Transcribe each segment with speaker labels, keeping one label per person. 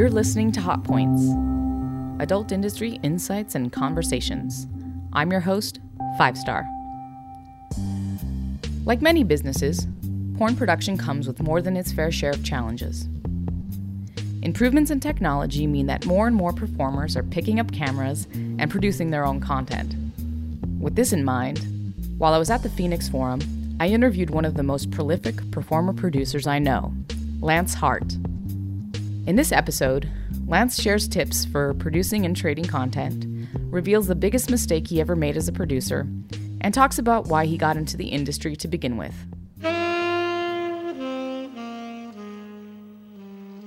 Speaker 1: You're listening to Hot Points Adult Industry Insights and Conversations. I'm your host, Five Star. Like many businesses, porn production comes with more than its fair share of challenges. Improvements in technology mean that more and more performers are picking up cameras and producing their own content. With this in mind, while I was at the Phoenix Forum, I interviewed one of the most prolific performer producers I know, Lance Hart. In this episode, Lance shares tips for producing and trading content, reveals the biggest mistake he ever made as a producer, and talks about why he got into the industry to begin with.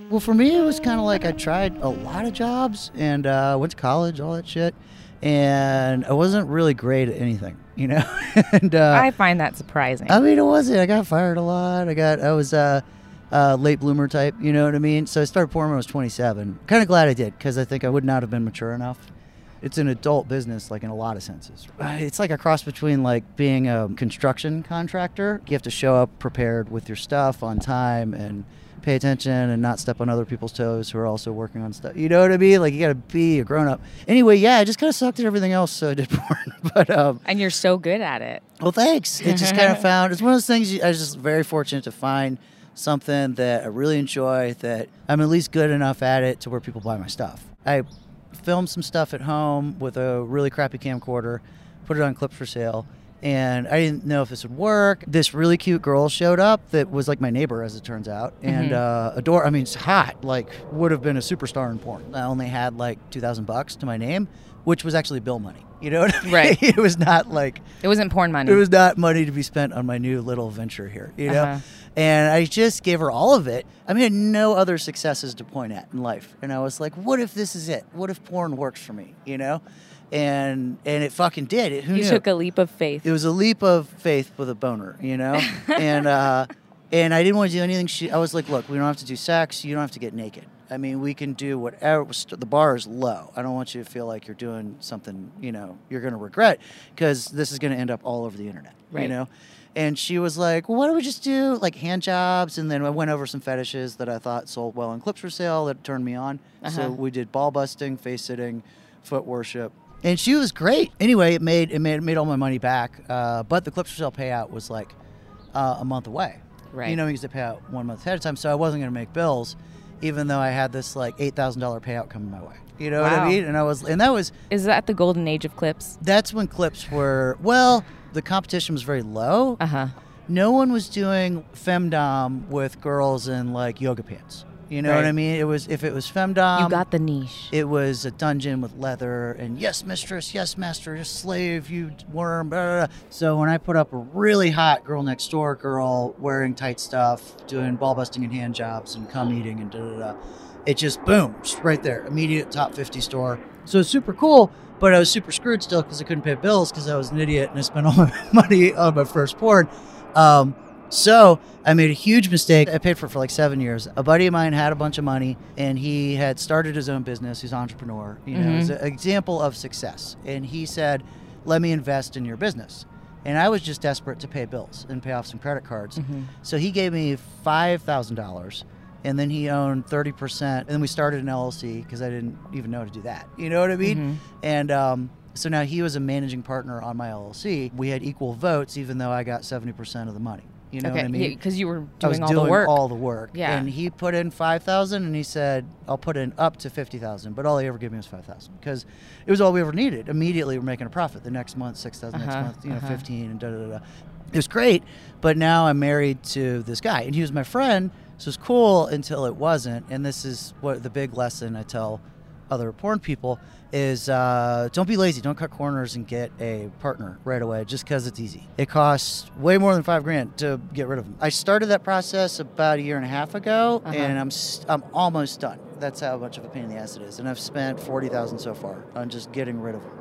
Speaker 2: Well, for me, it was kind of like I tried a lot of jobs and uh, went to college, all that shit, and I wasn't really great at anything, you know. and uh,
Speaker 1: I find that surprising.
Speaker 2: I mean, it wasn't. I got fired a lot. I got. I was uh, uh, late bloomer type. You know what I mean? So I started pouring when I was 27. Kind of glad I did because I think I would not have been mature enough. It's an adult business, like in a lot of senses. Uh, It's like a cross between like being a construction contractor. You have to show up prepared with your stuff on time and pay attention and not step on other people's toes who are also working on stuff. You know what I mean? Like you got to be a grown up. Anyway, yeah, I just kind of sucked at everything else, so I did porn. but um,
Speaker 1: and you're so good at it.
Speaker 2: well, thanks. It just kind of found it's one of those things. I was just very fortunate to find something that I really enjoy. That I'm at least good enough at it to where people buy my stuff. I filmed some stuff at home with a really crappy camcorder, put it on clips for sale. And I didn't know if this would work. This really cute girl showed up that was like my neighbor, as it turns out, and uh, adore. I mean, it's hot. Like, would have been a superstar in porn. I only had like two thousand bucks to my name, which was actually bill money. You know what I mean?
Speaker 1: Right.
Speaker 2: it was not like
Speaker 1: It wasn't porn money.
Speaker 2: it was not money to be spent on my new little venture here, you know?
Speaker 1: Uh-huh.
Speaker 2: And I just gave her all of it. I mean, I had no other successes to point at in life. And I was like, what if this is it? What if porn works for me, you know? And and it fucking did. It, who
Speaker 1: you
Speaker 2: knew?
Speaker 1: took a leap of faith.
Speaker 2: it was a leap of faith with a boner, you know? and uh, and I didn't want to do anything. She, I was like, look, we don't have to do sex. You don't have to get naked. I mean, we can do whatever. The bar is low. I don't want you to feel like you're doing something, you know, you're going to regret because this is going to end up all over the internet, you know? And she was like, well, why don't we just do like hand jobs? And then I went over some fetishes that I thought sold well in clips for sale that turned me on.
Speaker 1: Uh-huh.
Speaker 2: So we did ball busting, face sitting, foot worship. And she was great. Anyway, it made it made, it made all my money back. Uh, but the clips for sale payout was like uh, a month away.
Speaker 1: Right.
Speaker 2: You know, because to pay out one month ahead of time. So I wasn't going to make bills, even though I had this like eight thousand dollar payout coming my way. You know what I mean? And I was, and that was
Speaker 1: Is that the golden age of clips?
Speaker 2: that's when clips were well. The competition was very low.
Speaker 1: Uh huh.
Speaker 2: No one was doing femdom with girls in like yoga pants. You know what I mean? It was if it was femdom,
Speaker 1: you got the niche.
Speaker 2: it was a dungeon with leather and yes, mistress, yes, master, yes, slave, you worm. Blah, blah, blah. So when I put up a really hot girl next door girl wearing tight stuff, doing ball busting and hand jobs and cum eating and da da da, it just boom, just right there, immediate top 50 store. So it's super cool, but I was super screwed still because I couldn't pay bills because I was an idiot and I spent all my money on my first porn. Um, so I made a huge mistake. I paid for it for like seven years. A buddy of mine had a bunch of money and he had started his own business. He's an entrepreneur. You know, he's an example of success. And he said, "Let me invest in your business." And I was just desperate to pay bills and pay off some credit cards.
Speaker 1: Mhm.
Speaker 2: So he gave me five thousand dollars, and then he owned thirty percent. And then we started an LLC because I didn't even know how to do that. You know what I mean?
Speaker 1: Mhm.
Speaker 2: And um, so now he was a managing partner on my LLC. We had equal votes, even though I got seventy percent of the money. You know
Speaker 1: okay.
Speaker 2: what I mean?
Speaker 1: Because you were
Speaker 2: I was
Speaker 1: doing all
Speaker 2: doing
Speaker 1: the work.
Speaker 2: all the work.
Speaker 1: Yeah.
Speaker 2: And he put in five thousand, and he said, "I'll put in up to fifty thousand, but all he ever gave me was five thousand because it was all we ever needed. Immediately, we're making a profit. The next month, six thousand.
Speaker 1: Uh-huh,
Speaker 2: Next month, you know,
Speaker 1: uh-huh.
Speaker 2: fifteen, and da da da. da. It was great, but now I'm married to this guy, and he was my friend, so it's cool until it wasn't. And this is what the big lesson I tell other porn people is uh, don't be lazy. Don't cut corners and get a partner right away just because it's easy. It costs way more than five grand to get rid of them. I started that process about a year and a half ago,
Speaker 1: Uh-huh.
Speaker 2: and I'm I'm almost done. That's how much of a pain in the ass it is, and I've spent forty thousand so far on just getting rid of them.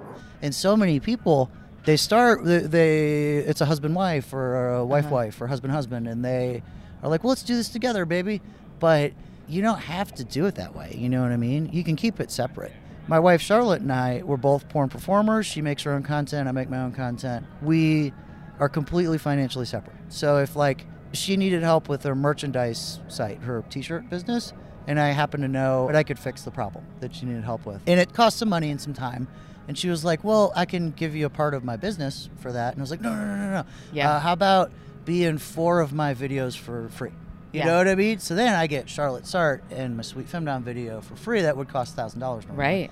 Speaker 2: And so many people. They start. They, they it's a husband wife or a wife
Speaker 1: Uh-huh.
Speaker 2: wife or husband husband, and they are like, well, let's do this together, baby. But you don't have to do it that way. You know what I mean? You can keep it separate. My wife Charlotte and I were both porn performers. She makes her own content. I make my own content. We are completely financially separate. So if like she needed help with her merchandise site, her t-shirt business, and I happened to know that I could fix the problem that she needed help with. And it cost some money and some time. And she was like, "Well, I can give you a part of my business for that." And I was like, "No, no, no, no, no.
Speaker 1: Yeah.
Speaker 2: Uh, how about be in four of my videos for free?" You
Speaker 1: Yeah.
Speaker 2: know what I mean? So then I get Charlotte Sartre and my Sweet Femdom video for free. That would cost thousand dollars. Normally.
Speaker 1: Right.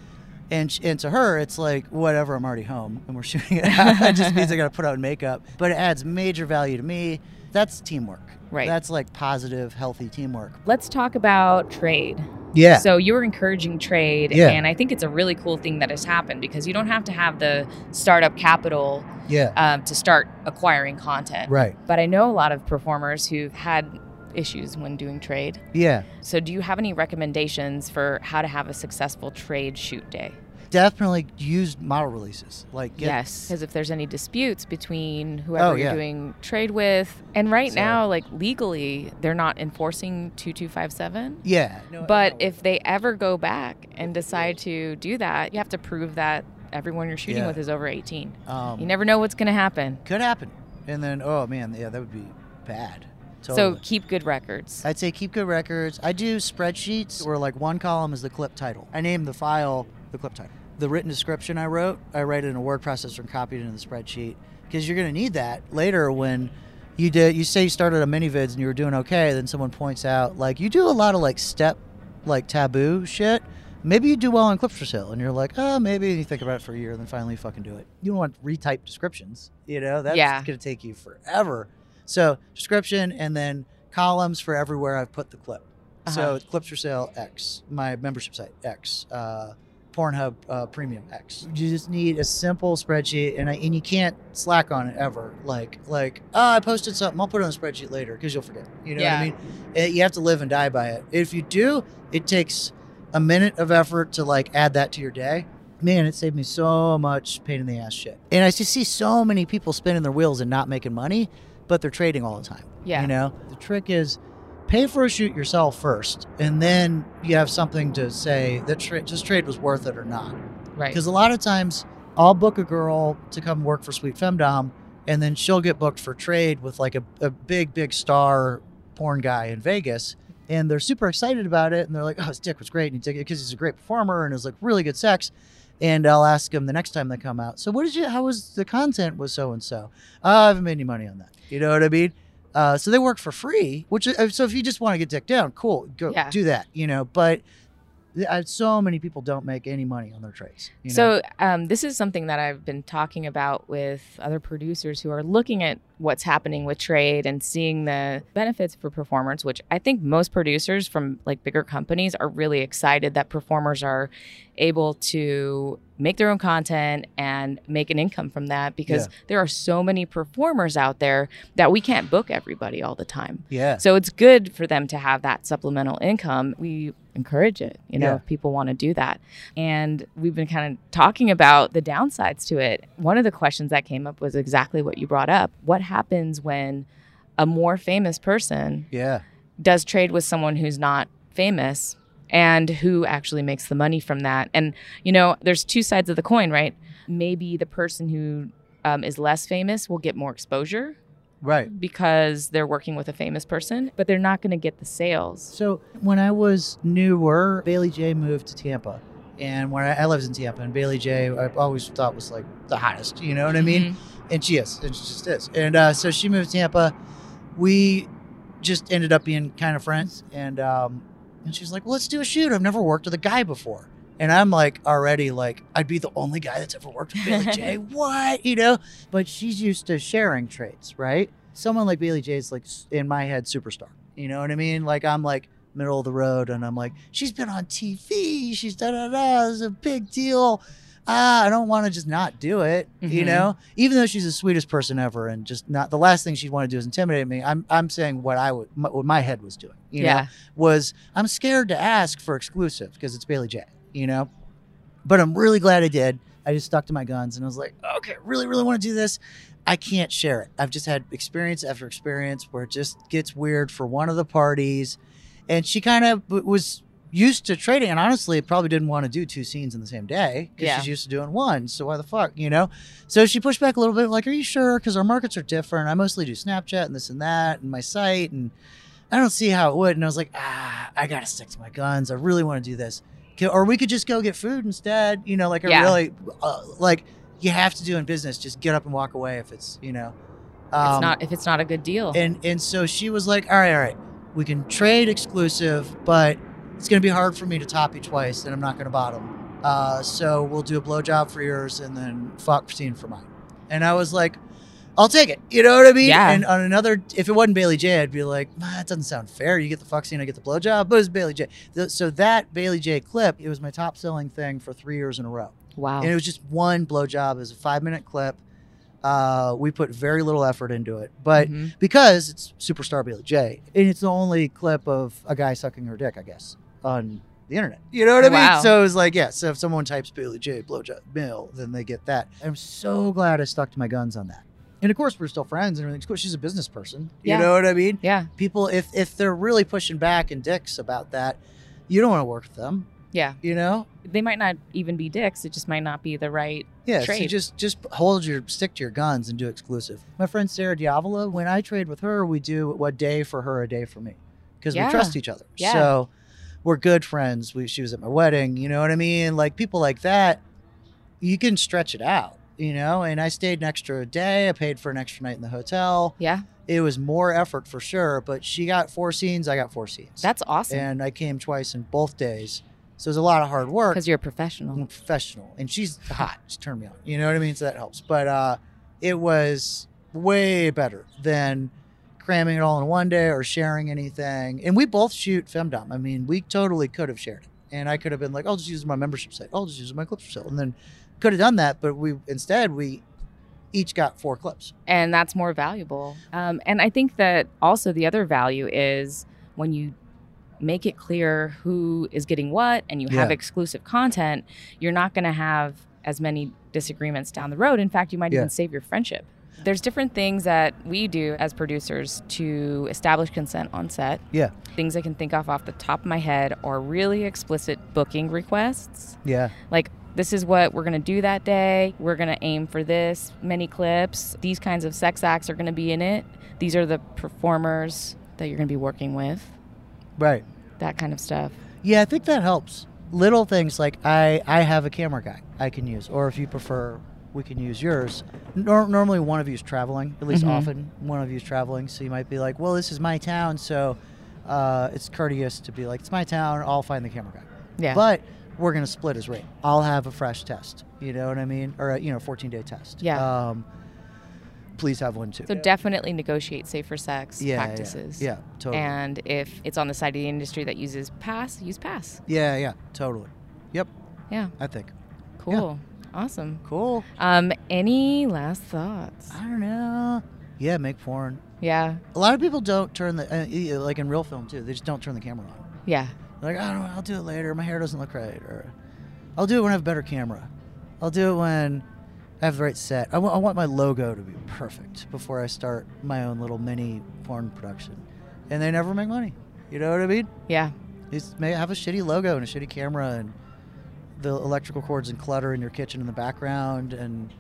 Speaker 2: And sh- and to her, it's like whatever. I'm already home and we're shooting it. out. it just means I got to put on makeup, but it adds major value to me. That's teamwork.
Speaker 1: Right.
Speaker 2: That's like positive, healthy teamwork.
Speaker 1: Let's talk about trade.
Speaker 2: Yeah.
Speaker 1: So you were encouraging trade,
Speaker 2: Yeah.
Speaker 1: and I think it's a really cool thing that has happened because you don't have to have the startup capital
Speaker 2: yeah.
Speaker 1: um, to start acquiring content.
Speaker 2: right.
Speaker 1: But I know a lot of performers who've had issues when doing trade.
Speaker 2: Yeah.
Speaker 1: So do you have any recommendations for how to have a successful trade shoot day?
Speaker 2: Definitely use model releases. Like get,
Speaker 1: yes, because if there's any disputes between whoever
Speaker 2: Oh,
Speaker 1: you're doing trade with, and right
Speaker 2: So-
Speaker 1: now, like legally, they're not enforcing 2257.
Speaker 2: Yeah. No,
Speaker 1: But if they ever go back and decide to do that, you have to prove that everyone you're shooting
Speaker 2: Yeah.
Speaker 1: with is over 18.
Speaker 2: um,
Speaker 1: You never know what's going to happen.
Speaker 2: could happen, and then oh man, yeah, that would be bad.
Speaker 1: So keep good records.
Speaker 2: I'd say keep good records. I do spreadsheets where like one column is the clip title. I name the file the clip title. The written description I wrote, I write it in a word processor and copy it into the spreadsheet because you're going to need that later when you did. You say you started a ManyVids and you were doing okay, then someone points out like you do a lot of like step, like taboo shit. Maybe you do well on clips for sale, and you're like, oh, maybe. And you think about it for a year, and then finally you fucking do it. You don't want retype descriptions, you know? That's
Speaker 1: Yeah.
Speaker 2: going to take you forever. So description and then columns for everywhere I've put the clip. So
Speaker 1: Uh-huh.
Speaker 2: clips for sale X, my membership site X, uh, Pornhub uh, Premium X. You just need a simple spreadsheet, and I, and you can't slack on it ever. Like like oh, I posted something, I'll put it on the spreadsheet later because you'll forget. You know
Speaker 1: Yeah.
Speaker 2: what I mean? Eh, you have to live and die by it. If you do, it takes a minute of effort to like add that to your day. Man, it saved me so much pain in the ass shit. And I just see so many people spinning their wheels and not making money, but they're trading all the time.
Speaker 1: Yeah.
Speaker 2: You know, the trick is pay for a shoot yourself first, and then you have something to say that tra- this trade was worth it or not.
Speaker 1: right.
Speaker 2: Because a lot of times I'll book a girl to come work for Sweet Femdom, and then she'll get booked for trade with like a, a big, big star porn guy in Vegas. And they're super excited about it, and they're like, "Oh, his dick was great," and he because he's a great performer and it was like really good sex. And I'll ask them the next time they come out. So, what did you? How was the content with so and so? I haven't made any money on that. You know what I mean? Uh, so they work for free. Which uh, so if you just want to get dick down, cool, go
Speaker 1: Yeah.
Speaker 2: do that. You know, but I, so many people don't make any money on their trades. You know?
Speaker 1: So um, this is something that I've been talking about with other producers who are looking at what's happening with trade and seeing the benefits for performers. Which I think most producers from like bigger companies are really excited that performers are able to make their own content and make an income from that because
Speaker 2: Yeah.
Speaker 1: there are so many performers out there that we can't book everybody all the time.
Speaker 2: yeah,
Speaker 1: So it's good for them to have that supplemental income. We encourage it, you know,
Speaker 2: Yeah.
Speaker 1: if people want to do that. And we've been kind of talking about the downsides to it. One of the questions that came up was exactly what you brought up. What happens when a more famous person
Speaker 2: yeah,
Speaker 1: does trade with someone who's not famous and who actually makes the money from that? And, you know, there's two sides of the coin, right? Maybe the person who um, is less famous will get more exposure
Speaker 2: right.
Speaker 1: because they're working with a famous person, but they're not going to get the sales.
Speaker 2: So when I was newer, Bailey Jay moved to Tampa, and when I, I lived in Tampa, and Bailey Jay I always thought was like the hottest. You know what I mean? and she is and she just is and uh, so she moved to tampa we just ended up being kind of friends and um, and she's like well, let's do a shoot i've never worked with a guy before and i'm like already like i'd be the only guy that's ever worked with bailey jay what you know but she's used to sharing traits right someone like bailey jay is like in my head superstar you know what i mean like i'm like middle of the road and i'm like she's been on tv she's da da da it's a big deal ah, I don't want to just not do it, you
Speaker 1: Mhm.
Speaker 2: know? Even though she's the sweetest person ever and just not the last thing she'd want to do is intimidate me. I'm I'm saying what I would my, what my head was doing, you know,
Speaker 1: yeah.
Speaker 2: was I'm scared to ask for exclusive because it's Bailey Jay, you know? But I'm really glad I did. I just stuck to my guns and I was like, okay, really really want to do this. I can't share it. I've just had experience after experience where it just gets weird for one of the parties and she kind of was used to trading and honestly probably didn't want to do two scenes in the same day because
Speaker 1: Yeah.
Speaker 2: she's used to doing one so why the fuck you know so she pushed back a little bit like are you sure because our markets are different i mostly do snapchat and this and that and my site and I don't see how it would. And I was like, ah, I gotta stick to my guns. I really want to do this. Or we could just go get food instead. You know, like I
Speaker 1: Yeah.
Speaker 2: really uh, like you have to do in business. Just get up and walk away if it's you know.
Speaker 1: it's
Speaker 2: Um,
Speaker 1: not if it's not a good deal.
Speaker 2: and and so she was like, all right, all right, we can trade exclusive, but it's gonna be hard for me to top you twice, and I'm not gonna bottom. Uh, so we'll do a blowjob for yours, and then fuck Christine for mine. And I was like, I'll take it. You know what I mean?
Speaker 1: Yeah.
Speaker 2: And on another, if it wasn't Bailey Jay, I'd be like, ah, that doesn't sound fair. You get the fuck scene, I get the blowjob, but it's Bailey Jay. So that Bailey Jay clip, it was my top selling thing for three years in a row.
Speaker 1: wow.
Speaker 2: And it was just one blowjob. It was a five minute clip. Uh, we put very little effort into it, but
Speaker 1: Mhm.
Speaker 2: because it's superstar Bailey Jay, and it's the only clip of a guy sucking her dick, I guess, on the internet. You know what I
Speaker 1: Wow.
Speaker 2: mean? So it was like, yeah. So if someone types Bailey Jay blowjob mill, then they get that. I'm so glad I stuck to my guns on that. And of course, we're still friends and everything. Of course, she's a business person. You know what I mean?
Speaker 1: yeah.
Speaker 2: People, if if they're really pushing back and dicks about that, you don't want to work with them.
Speaker 1: Yeah.
Speaker 2: You know?
Speaker 1: They might not even be dicks. It just might not be the right.
Speaker 2: Yeah, so just just hold your stick to your guns and do exclusive. My friend Sarah Diavola, when I trade with her, we do a day for her, a day for me, because
Speaker 1: Yeah.
Speaker 2: we trust each other.
Speaker 1: Yeah.
Speaker 2: So we're good friends. We, she was at my wedding. You know what I mean? Like people like that, you can stretch it out. You know, and I stayed an extra day. I paid for an extra night in the hotel.
Speaker 1: Yeah.
Speaker 2: It was more effort for sure, but she got four scenes. I got four scenes.
Speaker 1: That's awesome.
Speaker 2: and I came twice in both days. So it was a lot of hard work.
Speaker 1: Because you're a professional.
Speaker 2: I'm professional and she's hot. She turned me on. You know what I mean? So that helps. But uh, it was way better than cramming it all in one day or sharing anything. And we both shoot femdom. I mean, we totally could have shared it. And I could have been like, I'll just use my membership site. I'll just use my clips site. And then could have done that. But we instead, we each got four clips.
Speaker 1: and that's more valuable. Um, and I think that also the other value is when you make it clear who is getting what and you have exclusive content, you're not going to have as many disagreements down the road. In fact, you might
Speaker 2: Yeah.
Speaker 1: even save your friendship. There's different things that we do as producers to establish consent on set.
Speaker 2: Yeah.
Speaker 1: Things I can think of off the top of my head are really explicit booking requests
Speaker 2: Yeah.
Speaker 1: like this is what we're going to do that day we're going to aim for this many clips these kinds of sex acts are going to be in it these are the performers that you're going to be working with
Speaker 2: Right.
Speaker 1: that kind of stuff
Speaker 2: Yeah, I think that helps. Little things like I I have a camera guy I can use, or if you prefer, we can use yours. Nor- normally, one of you is traveling. At least
Speaker 1: Mhm.
Speaker 2: often, one of you is traveling. So you might be like, "Well, this is my town, so uh, it's courteous to be like, it's my town. I'll find the camera guy."
Speaker 1: yeah
Speaker 2: But we're gonna split his rate. I'll have a fresh test. You know what I mean? Or a, you know, 14 day test.
Speaker 1: Yeah.
Speaker 2: Um, please have one too.
Speaker 1: so definitely negotiate safer sex
Speaker 2: yeah, yeah,
Speaker 1: practices
Speaker 2: Yeah, totally.
Speaker 1: and if it's on the side of the industry that uses pass use pass
Speaker 2: yeah, yeah, totally. Yep,
Speaker 1: yeah
Speaker 2: I think.
Speaker 1: cool awesome
Speaker 2: Cool.
Speaker 1: um any last thoughts
Speaker 2: I don't know. Yeah, make porn.
Speaker 1: yeah
Speaker 2: A lot of people don't turn the uh, like in real film too. They just don't turn the camera on.
Speaker 1: yeah
Speaker 2: They're like, I don't know, I'll do it later. My hair doesn't look right, or I'll do it when I have a better camera. I'll do it when I have the right set. I wa- I want my logo to be perfect before I start my own little mini porn production. And they never make money. You know what I mean?
Speaker 1: yeah
Speaker 2: just may have a shitty logo and a shitty camera and the electrical cords and clutter in your kitchen in the background and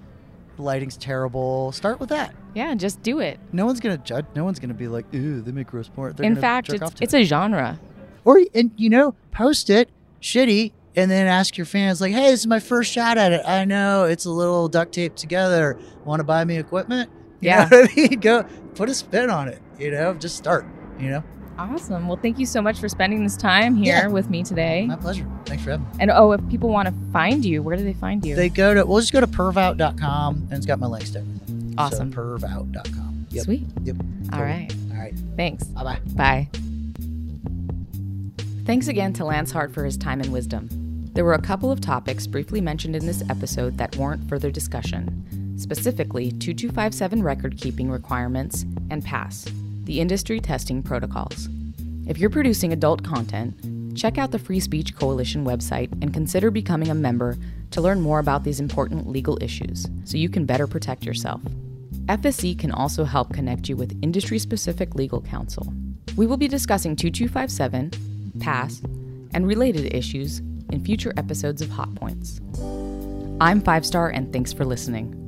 Speaker 2: the lighting's terrible. Start with that.
Speaker 1: yeah just do it
Speaker 2: No one's gonna judge. No one's gonna be like, "Ooh, they make gross porn." They're
Speaker 1: in fact it's, it's
Speaker 2: it.
Speaker 1: a genre
Speaker 2: or and you know, post it shitty, and then ask your fans like, "Hey, this is my first shot at it. I know it's a little duct taped together. Want to buy me equipment? You
Speaker 1: Yeah.
Speaker 2: know what I mean? Go put a spin on it. You know, just start. You know,
Speaker 1: Awesome. Well, thank you so much for spending this time here
Speaker 2: Yeah.
Speaker 1: with me today.
Speaker 2: my pleasure. Thanks for having me.
Speaker 1: And oh, if people want to find you, where do they find you?
Speaker 2: They go to we'll just go to pervout.com and it's got my links to everything.
Speaker 1: Awesome.
Speaker 2: So pervout.com. Yep.
Speaker 1: Sweet.
Speaker 2: Yep.
Speaker 1: All
Speaker 2: Cool.
Speaker 1: right.
Speaker 2: All right.
Speaker 1: Thanks.
Speaker 2: Bye bye.
Speaker 1: Bye. Thanks again to Lance Hart for his time and wisdom. There were a couple of topics briefly mentioned in this episode that warrant further discussion, specifically 2257 record keeping requirements and PASS, the industry testing protocols. If you're producing adult content, check out the Free Speech Coalition website and consider becoming a member to learn more about these important legal issues so you can better protect yourself. FSC can also help connect you with industry specific legal counsel. We will be discussing 2257, PASS, and related issues in future episodes of Hot Points. I'm Five Star, and thanks for listening.